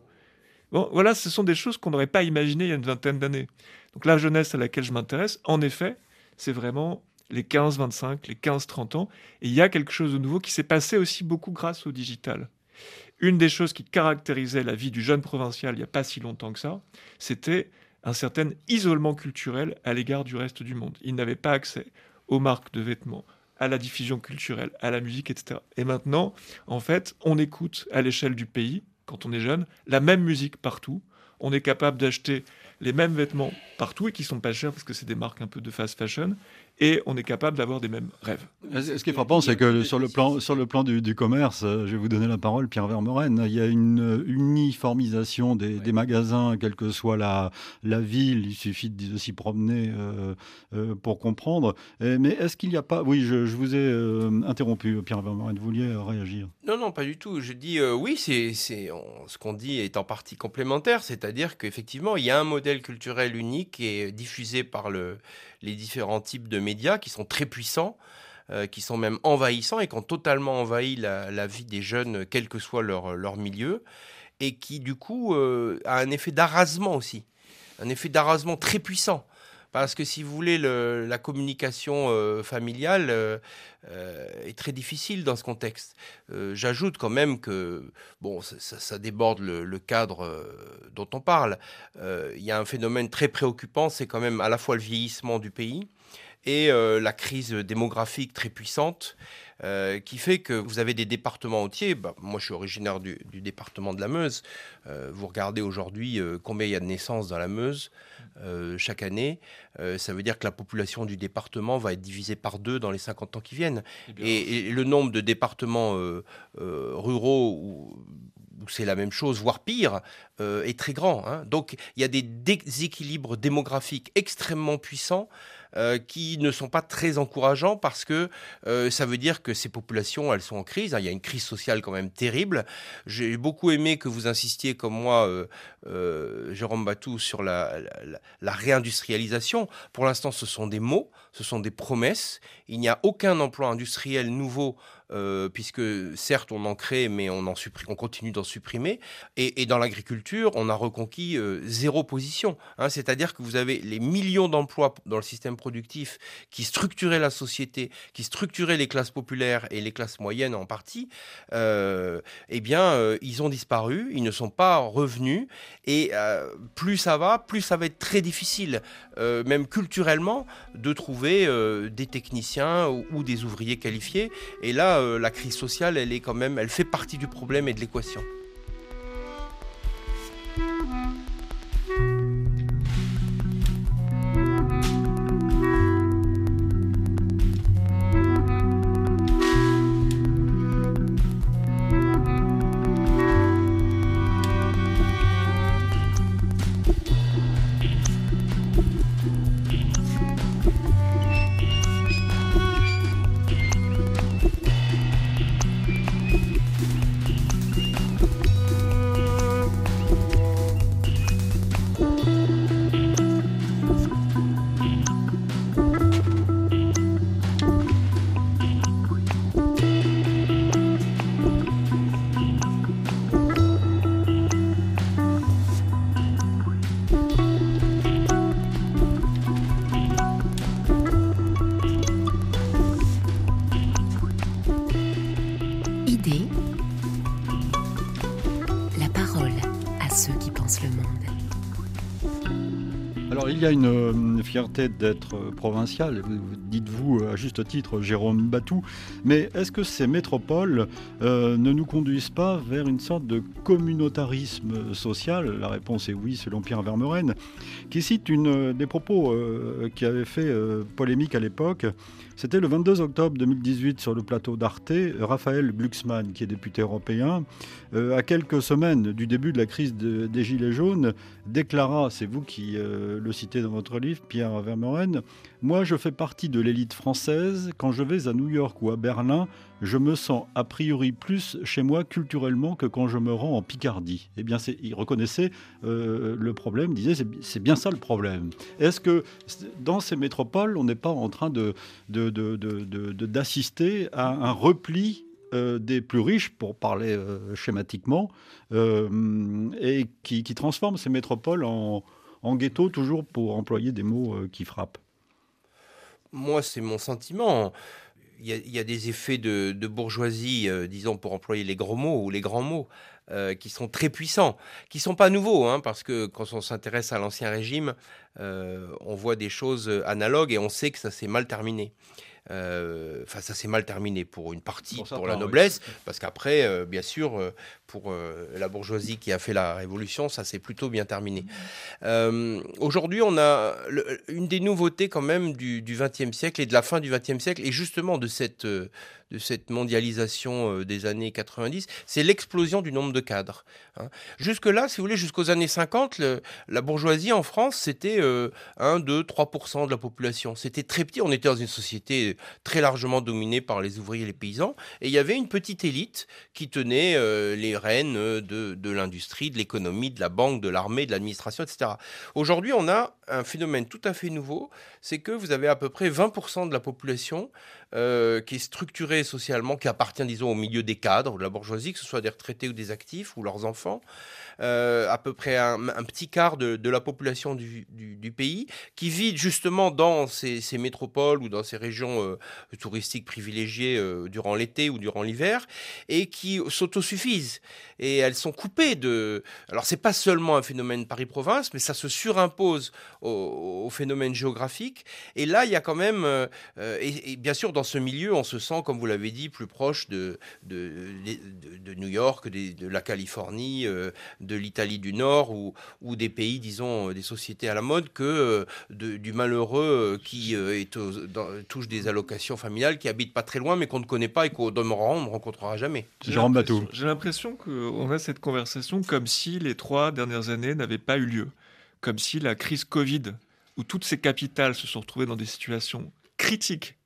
Bon, voilà, ce sont des choses qu'on n'aurait pas imaginées il y a une vingtaine d'années. Donc la jeunesse à laquelle je m'intéresse, en effet, c'est vraiment les 15-25, les 15-30 ans. Et il y a quelque chose de nouveau qui s'est passé aussi beaucoup grâce au digital. Une des choses qui caractérisait la vie du jeune provincial il n'y a pas si longtemps que ça, c'était un certain isolement culturel à l'égard du reste du monde. Ils n'avaient pas accès aux marques de vêtements, à la diffusion culturelle, à la musique, etc. Et maintenant, en fait, on écoute à l'échelle du pays, quand on est jeune, la même musique partout. On est capable d'acheter les mêmes vêtements partout et qui sont pas chers parce que c'est des marques un peu de fast fashion et on est capable d'avoir des mêmes rêves. Ce qui est frappant, c'est que sur le plan, sur le plan du, commerce, euh, je vais vous donner la parole, Pierre Vermeuren, il y a une uniformisation des, magasins, quelle que soit la, la ville, il suffit de s'y promener euh, euh, pour comprendre. mais est-ce qu'il n'y a pas... Oui, je, vous ai interrompu, Pierre Vermeuren, vous vouliez réagir? Non, non, pas du tout. Je dis oui, c'est ce qu'on dit est en partie complémentaire, c'est-à-dire qu'effectivement, il y a un modèle culturel unique et diffusé par le les différents types de médias qui sont très puissants, euh, qui sont même envahissants et qui ont totalement envahi la, vie des jeunes, quel que soit leur, milieu, et qui du coup euh, a un effet d'arrasement aussi, un effet d'arrasement très puissant. Parce que si vous voulez, la communication euh, familiale est très difficile dans ce contexte. J'ajoute quand même que, bon, ça, déborde le, cadre dont on parle. Il y a un phénomène très préoccupant, c'est quand même à la fois le vieillissement du pays et la crise démographique très puissante. Euh, qui fait que vous avez des départements entiers. Bah, moi, je suis originaire du, département de la Meuse. Euh, vous regardez aujourd'hui euh, combien il y a de naissances dans la Meuse chaque année. ça veut dire que la population du département va être divisée par deux dans les 50 ans qui viennent. Et, le nombre de départements ruraux où, c'est la même chose, voire pire, est très grand. Hein. Donc il y a des déséquilibres démographiques extrêmement puissants euh, qui ne sont pas très encourageants parce que euh, ça veut dire que ces populations, elles sont en crise. Hein. Il y a une crise sociale quand même terrible. J'ai beaucoup aimé que vous insistiez, comme moi, euh, Jérôme Batou, sur la, la réindustrialisation. Pour l'instant, ce sont des mots, ce sont des promesses. Il n'y a aucun emploi industriel nouveau euh, puisque certes on en crée, mais on, continue d'en supprimer. Et, dans l'agriculture, on a reconquis euh, zéro position. Hein. C'est-à-dire que vous avez les millions d'emplois dans le système productif qui structuraient la société, qui structuraient les classes populaires et les classes moyennes en partie. Euh, eh bien, ils ont disparu, ils ne sont pas revenus. Et plus ça va, plus ça va être très difficile, même culturellement, de trouver des techniciens ou, ou des ouvriers qualifiés. Et là, euh, la crise sociale, elle est quand même, elle fait partie du problème et de l'équation. Y a une euh, fierté d'être euh, provincial, dites-vous euh, à juste titre Jérôme Batou, mais est-ce que ces métropoles ne nous conduisent pas vers une sorte de communautarisme social? La réponse est oui, selon Pierre Vermeuren, qui cite une, des propos qui avaient fait polémique à l'époque. C'était le 22 octobre 2018 sur le plateau d'Arte, Raphaël Glucksmann, qui est député européen, à quelques semaines du début de la crise des Gilets jaunes, déclara, c'est vous qui le citez, dans votre livre, Pierre Vermeuren, moi je fais partie de l'élite française. Quand je vais à New York ou à Berlin, je me sens a priori plus chez moi culturellement que quand je me rends en Picardie. Eh bien, il reconnaissait euh, le problème, disait c'est bien ça le problème. Est-ce que dans ces métropoles, on n'est pas en train d'assister de, à un repli euh, des plus riches, pour parler euh, schématiquement, et qui, qui transforme ces métropoles en, en ghetto, toujours pour employer des mots qui frappent? Moi, c'est mon sentiment. Il y, a des effets de, bourgeoisie, disons pour employer les gros mots ou les grands mots, qui sont très puissants, qui sont pas nouveaux, hein, parce que quand on s'intéresse à l'ancien régime, on voit des choses analogues et on sait que ça s'est mal terminé. Euh, enfin, ça s'est mal terminé pour une partie, pour, la noblesse, parce qu'après, euh, bien sûr, euh, pour la bourgeoisie qui a fait la révolution, ça s'est plutôt bien terminé. Aujourd'hui, on a une des nouveautés quand même du XXe siècle et de la fin du XXe siècle, et justement de cette de cette mondialisation euh, des années 90, c'est l'explosion du nombre de cadres. Hein. Jusque-là, si vous voulez, jusqu'aux années 50, la bourgeoisie en France, c'était 1, 2, 3% de la population. C'était très petit. On était dans une société très largement dominée par les ouvriers et les paysans. Et il y avait une petite élite qui tenait euh, les de, de l'industrie, de l'économie, de la banque, de l'armée, de l'administration, etc. Aujourd'hui, on a un phénomène tout à fait nouveau, c'est que vous avez à peu près 20% de la population euh, qui est structurée socialement, qui appartient, disons, au milieu des cadres de la bourgeoisie, que ce soit des retraités ou des actifs ou leurs enfants, euh, à peu près un, petit quart de, la population du, pays, qui vit justement dans ces, métropoles ou dans ces régions euh, touristiques privilégiées durant l'été ou durant l'hiver, et qui s'autosuffisent. Et elles sont coupées de... Alors, c'est pas seulement un phénomène Paris-Province, mais ça se surimpose au, phénomène géographique. Et là, il y a quand même... et, bien sûr, dans ce milieu, on se sent, comme vous l'avez dit, plus proche de, de, New York, de, la Californie, euh, de l'Italie du Nord ou, ou, des pays, disons, euh, des sociétés à la mode que euh, du malheureux qui est touche des allocations familiales, qui habite pas très loin, mais qu'on ne connaît pas et qu'au demeurant, on ne rencontrera jamais. J'ai l'impression qu'on a cette conversation comme si les trois dernières années n'avaient pas eu lieu, comme si la crise Covid, où toutes ces capitales se sont retrouvées dans des situations critiques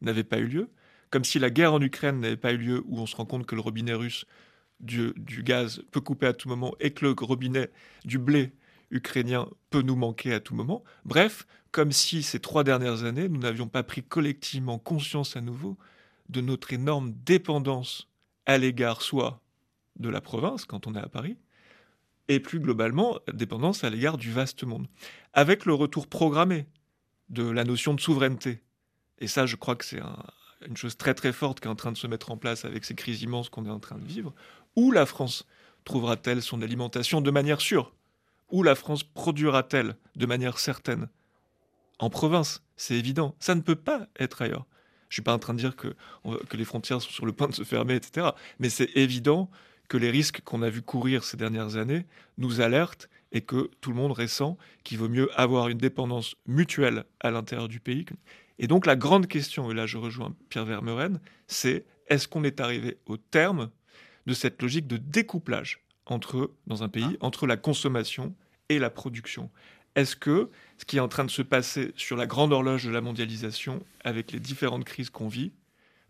n'avait pas eu lieu, comme si la guerre en Ukraine n'avait pas eu lieu, où on se rend compte que le robinet russe du, gaz peut couper à tout moment et que le robinet du blé ukrainien peut nous manquer à tout moment. Bref, comme si ces trois dernières années, nous n'avions pas pris collectivement conscience à nouveau de notre énorme dépendance à l'égard soit de la province quand on est à Paris, et plus globalement, dépendance à l'égard du vaste monde. Avec le retour programmé de la notion de souveraineté et ça, je crois que c'est une chose très très forte qui est en train de se mettre en place avec ces crises immenses qu'on est en train de vivre. Où la France trouvera-t-elle son alimentation de manière sûre? Où la France produira-t-elle de manière certaine? En province, c'est évident. Ça ne peut pas être ailleurs. Je ne suis pas en train de dire que, les frontières sont sur le point de se fermer, etc. Mais c'est évident que les risques qu'on a vu courir ces dernières années nous alertent et que tout le monde ressent qu'il vaut mieux avoir une dépendance mutuelle à l'intérieur du pays et donc la grande question, et là je rejoins Pierre Vermeuren, c'est est-ce qu'on est arrivé au terme de cette logique de découplage entre, dans un pays, ah. entre la consommation et la production Est-ce que ce qui est en train de se passer sur la grande horloge de la mondialisation, avec les différentes crises qu'on vit,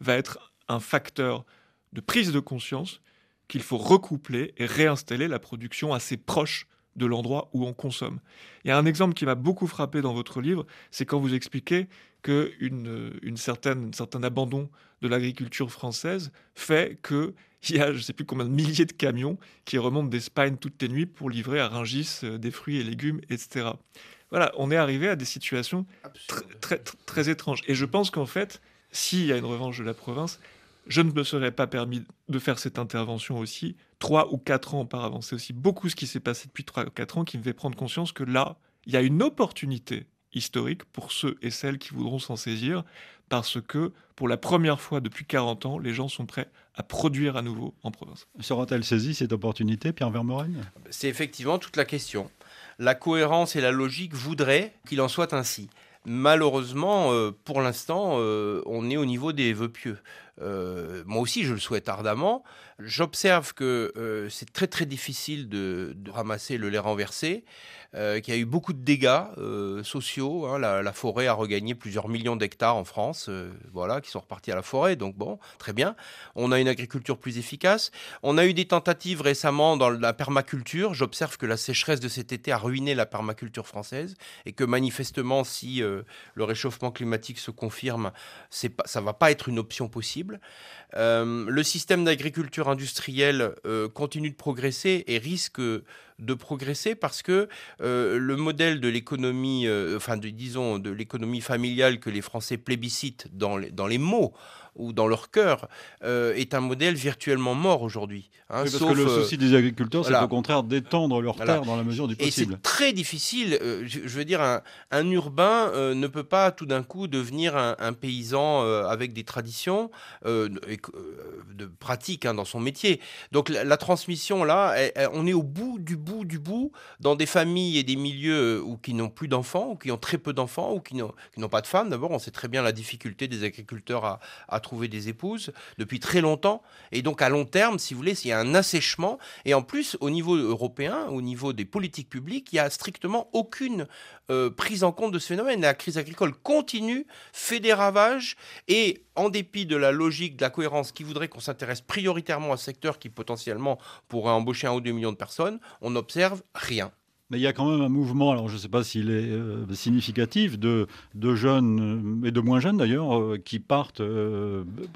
va être un facteur de prise de conscience qu'il faut recoupler et réinstaller la production assez proche de l'endroit où on consomme? Il y a un exemple qui m'a beaucoup frappé dans votre livre, c'est quand vous expliquez qu'un une certain abandon de l'agriculture française fait qu'il y a je ne sais plus combien de milliers de camions qui remontent d'Espagne toutes les nuits pour livrer à Rungis euh, des fruits et légumes, etc. Voilà, on est arrivé à des situations très, très étranges. Et je pense qu'en fait, s'il y a une revanche de la province, je ne me serais pas permis de faire cette intervention aussi trois ou quatre ans auparavant. C'est aussi beaucoup ce qui s'est passé depuis trois ou quatre ans qui me fait prendre conscience que là, il y a une opportunité historique pour ceux et celles qui voudront s'en saisir, parce que pour la première fois depuis 40 ans, les gens sont prêts à produire à nouveau en province. Sera-t-elle saisie cette opportunité, Pierre Vermeuren C'est effectivement toute la question. La cohérence et la logique voudraient qu'il en soit ainsi. Malheureusement, euh, pour l'instant, euh, on est au niveau des vœux pieux. Euh, moi aussi, je le souhaite ardemment. J'observe que c'est très très difficile de, ramasser le lait renversé. Euh, qui a eu beaucoup de dégâts euh, sociaux. Hein. La, forêt a regagné plusieurs millions d'hectares en France, euh, voilà, qui sont repartis à la forêt. Donc bon, très bien. On a une agriculture plus efficace. On a eu des tentatives récemment dans la permaculture. J'observe que la sécheresse de cet été a ruiné la permaculture française et que manifestement, si le réchauffement climatique se confirme, c'est pas, ça va pas être une option possible. Le système d'agriculture industrielle continue de progresser et risque de progresser parce que euh, le modèle de l'économie, euh, enfin de, disons de l'économie familiale que les Français plébiscitent dans les mots, ou dans leur cœur, est un modèle virtuellement mort aujourd'hui. Hein, parce que le souci des agriculteurs, c'est au contraire d'étendre leur terre dans la mesure du possible. Et c'est très difficile. je, veux dire, un, urbain ne peut pas tout d'un coup devenir un, paysan avec des traditions de pratique hein, dans son métier. Donc la, transmission, là, on est au bout du bout du bout dans des familles et des milieux où, qui n'ont plus d'enfants, ou qui ont très peu d'enfants, ou qui n'ont pas de femmes. D'abord, on sait très bien la difficulté des agriculteurs à, à, trouver des épouses depuis très longtemps. Et donc, à long terme, si vous voulez, il y a un assèchement. Et en plus, au niveau européen, au niveau des politiques publiques, il n'y a strictement aucune euh, prise en compte de ce phénomène. La crise agricole continue, fait des ravages, et en dépit de la logique, de la cohérence qui voudrait qu'on s'intéresse prioritairement à ce secteur qui potentiellement pourrait embaucher un ou deux millions de personnes, on n'observe rien. Il y a quand même un mouvement, alors je ne sais pas s'il est euh, significatif, de, de, jeunes et de moins jeunes d'ailleurs, euh, qui partent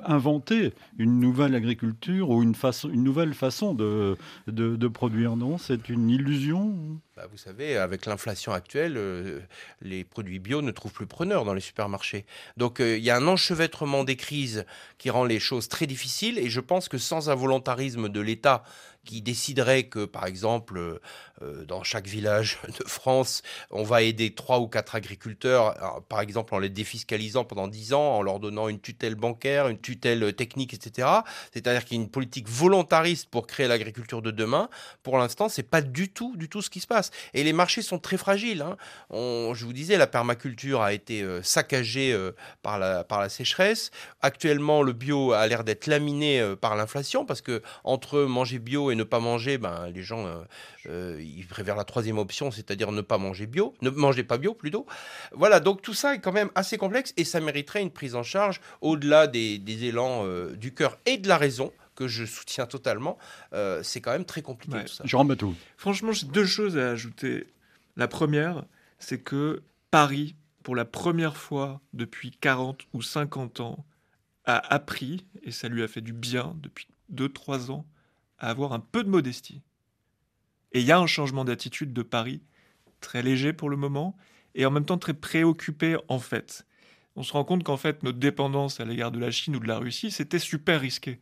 inventer une nouvelle agriculture ou une, façon, une nouvelle façon de, de, produire. Non, c'est une illusion? Bah, vous savez, avec l'inflation actuelle, euh, les produits bio ne trouvent plus preneur dans les supermarchés. Donc euh, il y a un enchevêtrement des crises qui rend les choses très difficiles. Et je pense que sans un volontarisme de l'État qui déciderait que, par exemple, euh, dans chaque village de France, on va aider trois ou quatre agriculteurs, par exemple en les défiscalisant pendant dix ans, en leur donnant une tutelle bancaire, une tutelle technique, etc. C'est-à-dire qu'il y a une politique volontariste pour créer l'agriculture de demain. Pour l'instant, c'est pas du tout, du tout ce qui se passe. Et les marchés sont très fragiles. Hein. je vous disais, la permaculture a été euh, saccagée euh, par, la, par la sécheresse. Actuellement, le bio a l'air d'être laminé par l'inflation parce que entre manger bio et ne pas manger, ben, les gens, euh, euh, ils préfèrent la troisième option, c'est-à-dire ne pas manger bio, ne manger pas bio plutôt. Voilà, donc tout ça est quand même assez complexe et ça mériterait une prise en charge au-delà des, élans euh, du cœur et de la raison que je soutiens totalement. c'est quand même très compliqué tout ça. Jérôme tout. Franchement, j'ai deux choses à ajouter. La première, c'est que Paris, pour la première fois depuis 40 ou 50 ans, a appris, et ça lui a fait du bien depuis 2-3 ans, à avoir un peu de modestie. Et il y a un changement d'attitude de Paris, très léger pour le moment, et en même temps très préoccupé en fait. On se rend compte qu'en fait notre dépendance à l'égard de la Chine ou de la Russie, c'était super risqué.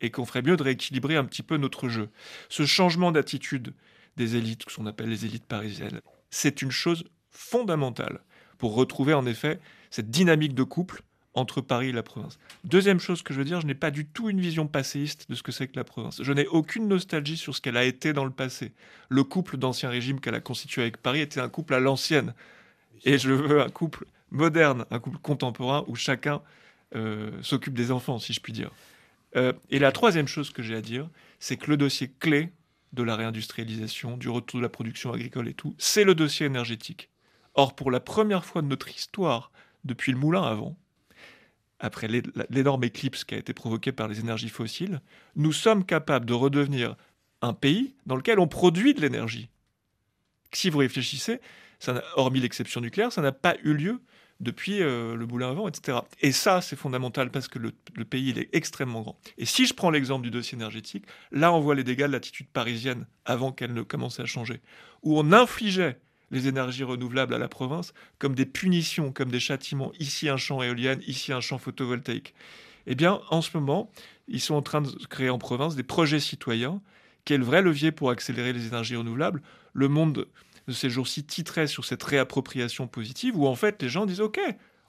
Et qu'on ferait mieux de rééquilibrer un petit peu notre jeu. Ce changement d'attitude des élites, ce qu'on appelle les élites parisiennes, c'est une chose fondamentale pour retrouver en effet cette dynamique de couple entre Paris et la province. Deuxième chose que je veux dire, je n'ai pas du tout une vision passéiste de ce que c'est que la province. Je n'ai aucune nostalgie sur ce qu'elle a été dans le passé. Le couple d'ancien régime qu'elle a constitué avec Paris était un couple à l'ancienne. Et je veux un couple moderne, un couple contemporain où chacun euh, s'occupe des enfants, si je puis dire. Euh, et la troisième chose que j'ai à dire, c'est que le dossier clé de la réindustrialisation, du retour de la production agricole et tout, c'est le dossier énergétique. Or, pour la première fois de notre histoire, depuis le moulin avant, après l'énorme éclipse qui a été provoquée par les énergies fossiles, nous sommes capables de redevenir un pays dans lequel on produit de l'énergie. Si vous réfléchissez, ça hormis l'exception nucléaire, ça n'a pas eu lieu depuis euh, le boulin avant, etc. Et ça, c'est fondamental parce que le, le, pays il est extrêmement grand. Et si je prends l'exemple du dossier énergétique, là, on voit les dégâts de l'attitude parisienne avant qu'elle ne commence à changer, où on infligeait les énergies renouvelables à la province comme des punitions, comme des châtiments. Ici un champ éolien, ici un champ photovoltaïque. Eh bien, en ce moment, ils sont en train de créer en province des projets citoyens, qui est le vrai levier pour accélérer les énergies renouvelables? Le monde de ces jours-ci titrait sur cette réappropriation positive, où en fait les gens disent OK,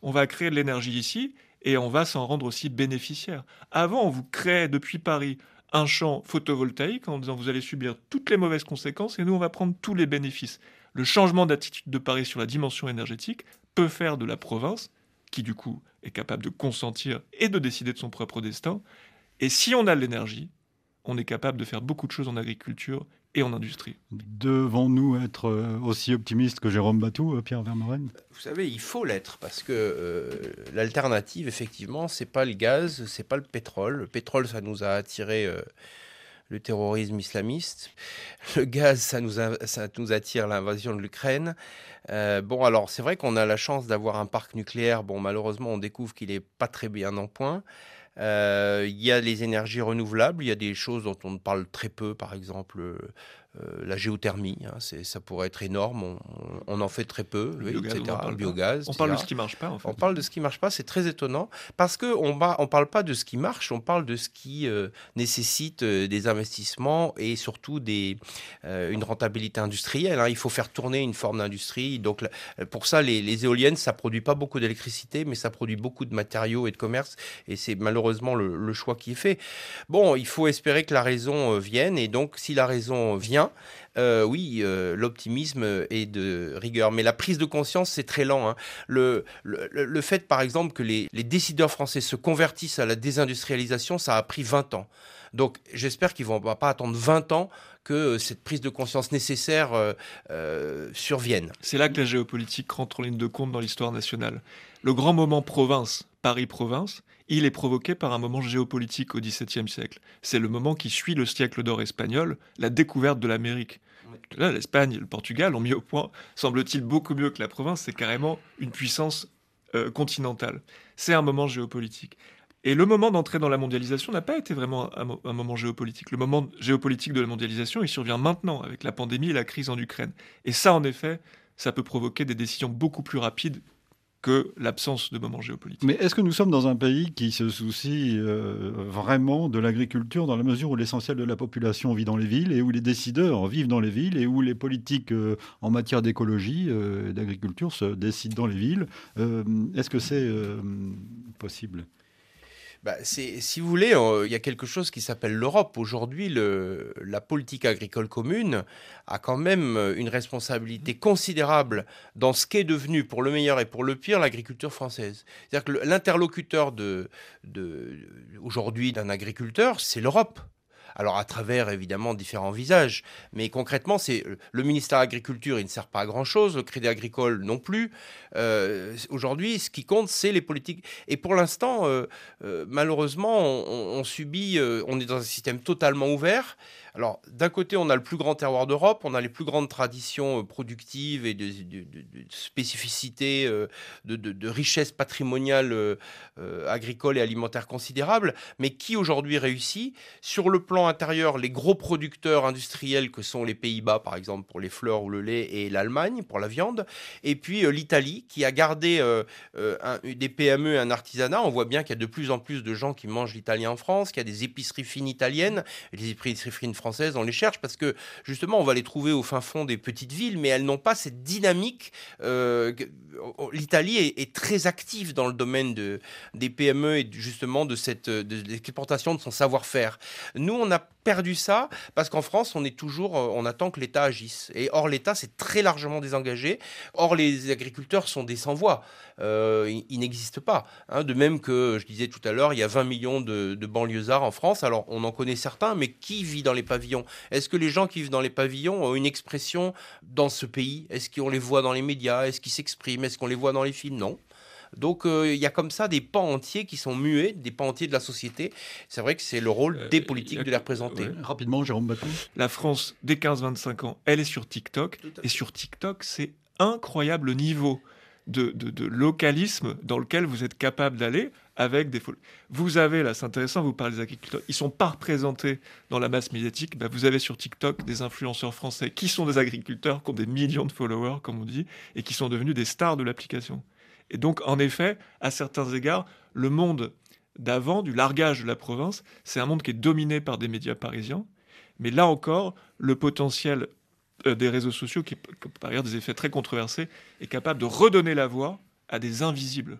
on va créer de l'énergie ici et on va s'en rendre aussi bénéficiaire. Avant, on vous crée depuis Paris un champ photovoltaïque en disant vous allez subir toutes les mauvaises conséquences et nous on va prendre tous les bénéfices le changement d'attitude de Paris sur la dimension énergétique peut faire de la province, qui du coup est capable de consentir et de décider de son propre destin, et si on a l'énergie, on est capable de faire beaucoup de choses en agriculture et en industrie. Devons-nous être euh, aussi optimistes que Jérôme Batou, euh, Pierre Vermeuren Vous savez, il faut l'être parce que euh, l'alternative, effectivement, c'est pas le gaz, c'est pas le pétrole. Le pétrole, ça nous a attiré le terrorisme islamiste. Le gaz, ça nous, attire l'invasion de l'Ukraine. Euh, bon, alors c'est vrai qu'on a la chance d'avoir un parc nucléaire. Bon, malheureusement, on découvre qu'il n'est pas très bien en point. Euh, il y a les énergies renouvelables, il y a des choses dont on parle très peu, par exemple la géothermie, hein, ça pourrait être énorme. On, en fait très peu, le biogaz, etc. On parle, biogaz, on parle de ce qui marche pas. En fait. On parle de ce qui marche pas. C'est très étonnant parce que on ne parle pas de ce qui marche. On parle de ce qui nécessite des investissements et surtout des, une rentabilité industrielle. Hein. Il faut faire tourner une forme d'industrie. Donc pour ça, les, les éoliennes, ça produit pas beaucoup d'électricité, mais ça produit beaucoup de matériaux et de commerce. Et c'est malheureusement le, choix qui est fait. Bon, il faut espérer que la raison euh, vienne. Et donc, si la raison vient, euh, oui, euh, l'optimisme est de rigueur. Mais la prise de conscience, c'est très lent. Hein. Le, le, fait, par exemple, que les, les décideurs français se convertissent à la désindustrialisation, ça a pris 20 ans. Donc j'espère qu'ils ne vont pas attendre 20 ans que cette prise de conscience nécessaire survienne. C'est là que la géopolitique rentre en ligne de compte dans l'histoire nationale. Le grand moment province, Paris-Province, il est provoqué par un moment géopolitique au XVIIe siècle. C'est le moment qui suit le siècle d'or espagnol, la découverte de l'Amérique. Là, l'Espagne et le Portugal ont mis au point, semble-t-il, beaucoup mieux que la province, c'est carrément une puissance euh, continentale. C'est un moment géopolitique. Et le moment d'entrer dans la mondialisation n'a pas été vraiment un, un, moment géopolitique. Le moment géopolitique de la mondialisation, il survient maintenant avec la pandémie et la crise en Ukraine. Et ça, en effet, ça peut provoquer des décisions beaucoup plus rapides que l'absence de moments géopolitiques. Mais est-ce que nous sommes dans un pays qui se soucie euh, vraiment de l'agriculture dans la mesure où l'essentiel de la population vit dans les villes et où les décideurs vivent dans les villes et où les politiques euh, en matière d'écologie euh, et d'agriculture se décident dans les villes Est-ce que c'est possible? Bah, si vous voulez, il y a quelque chose qui s'appelle l'Europe. Aujourd'hui, la politique agricole commune a quand même euh, une responsabilité considérable dans ce qu'est devenu, pour le meilleur et pour le pire, l'agriculture française. C'est-à-dire que l'interlocuteur de, aujourd'hui d'un agriculteur, c'est l'Europe alors à travers évidemment différents visages. Mais concrètement, c'est euh, le ministère de l'Agriculture, il ne sert pas à grand-chose, le Crédit Agricole non plus. Euh, aujourd'hui, ce qui compte, c'est les politiques. Et pour l'instant, euh, malheureusement, on, subit, on est dans un système totalement ouvert. Alors, d'un côté, on a le plus grand terroir d'Europe, on a les plus grandes traditions productives et de, spécificités, de, de, richesse patrimoniale agricole et alimentaire considérables, mais qui aujourd'hui réussit? Sur le plan intérieur, les gros producteurs industriels que sont les Pays-Bas, par exemple, pour les fleurs ou le lait, et l'Allemagne pour la viande, et puis euh, l'Italie, qui a gardé euh, euh, des PME et un artisanat. On voit bien qu'il y a de plus en plus de gens qui mangent l'italien en France, qu'il y a des épiceries fines italiennes, les épiceries fines françaises, on les cherche parce que justement, on va les trouver au fin fond des petites villes, mais elles n'ont pas cette dynamique. L'Italie est, très active dans le domaine de, des PME et justement de cette de l'exportation de son savoir-faire. Nous, on a perdu ça parce qu'en France, on est toujours, euh, on attend que l'État agisse. Et or, l'État s'est très largement désengagé. Or, les agriculteurs sont des sans-voix. Euh, ils, n'existent pas. Hein. De même que, je disais tout à l'heure, il y a 20 millions de, de, banlieusards en France. Alors, on en connaît certains, mais qui vit dans les pavillons? Est-ce que les gens qui vivent dans les pavillons ont une expression dans ce pays? Est-ce qu'on les voit dans les médias? Est-ce qu'ils s'expriment? Est-ce qu'on les voit dans les films? Non. Donc euh, il y a comme ça des pans entiers qui sont muets, des pans entiers de la société. C'est vrai que c'est le rôle euh, des politiques de les représenter. Rapidement, Jérôme Batou. La France, dès 15-25 ans, elle est sur TikTok. Et sur TikTok, c'est incroyable niveau de, localisme dans lequel vous êtes capable d'aller avec des Vous avez, là, c'est intéressant, vous parlez des agriculteurs, ils sont pas représentés dans la masse médiatique. Bah, vous avez sur TikTok des influenceurs français qui sont des agriculteurs, qui ont des millions de followers, comme on dit, et qui sont devenus des stars de l'application. Et donc, en effet, à certains égards, le monde d'avant, du largage de la province, c'est un monde qui est dominé par des médias parisiens. Mais là encore, le potentiel euh, des réseaux sociaux, qui, par ailleurs des effets très controversés, est capable de redonner la voix à des invisibles.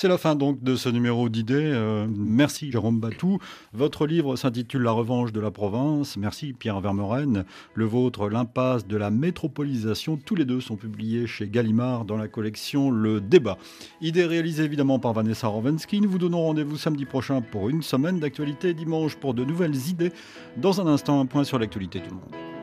C'est la fin donc de ce numéro d'idées. Euh, merci Jérôme Batou. Votre livre s'intitule La revanche de la province. Merci Pierre Vermeuren. Le vôtre, L'impasse de la métropolisation. Tous les deux sont publiés chez Gallimard dans la collection Le Débat. Idée réalisée évidemment par Vanessa Rovensky. Nous vous donnons rendez-vous samedi prochain pour une semaine d'actualité, dimanche pour de nouvelles idées. Dans un instant, un point sur l'actualité du monde.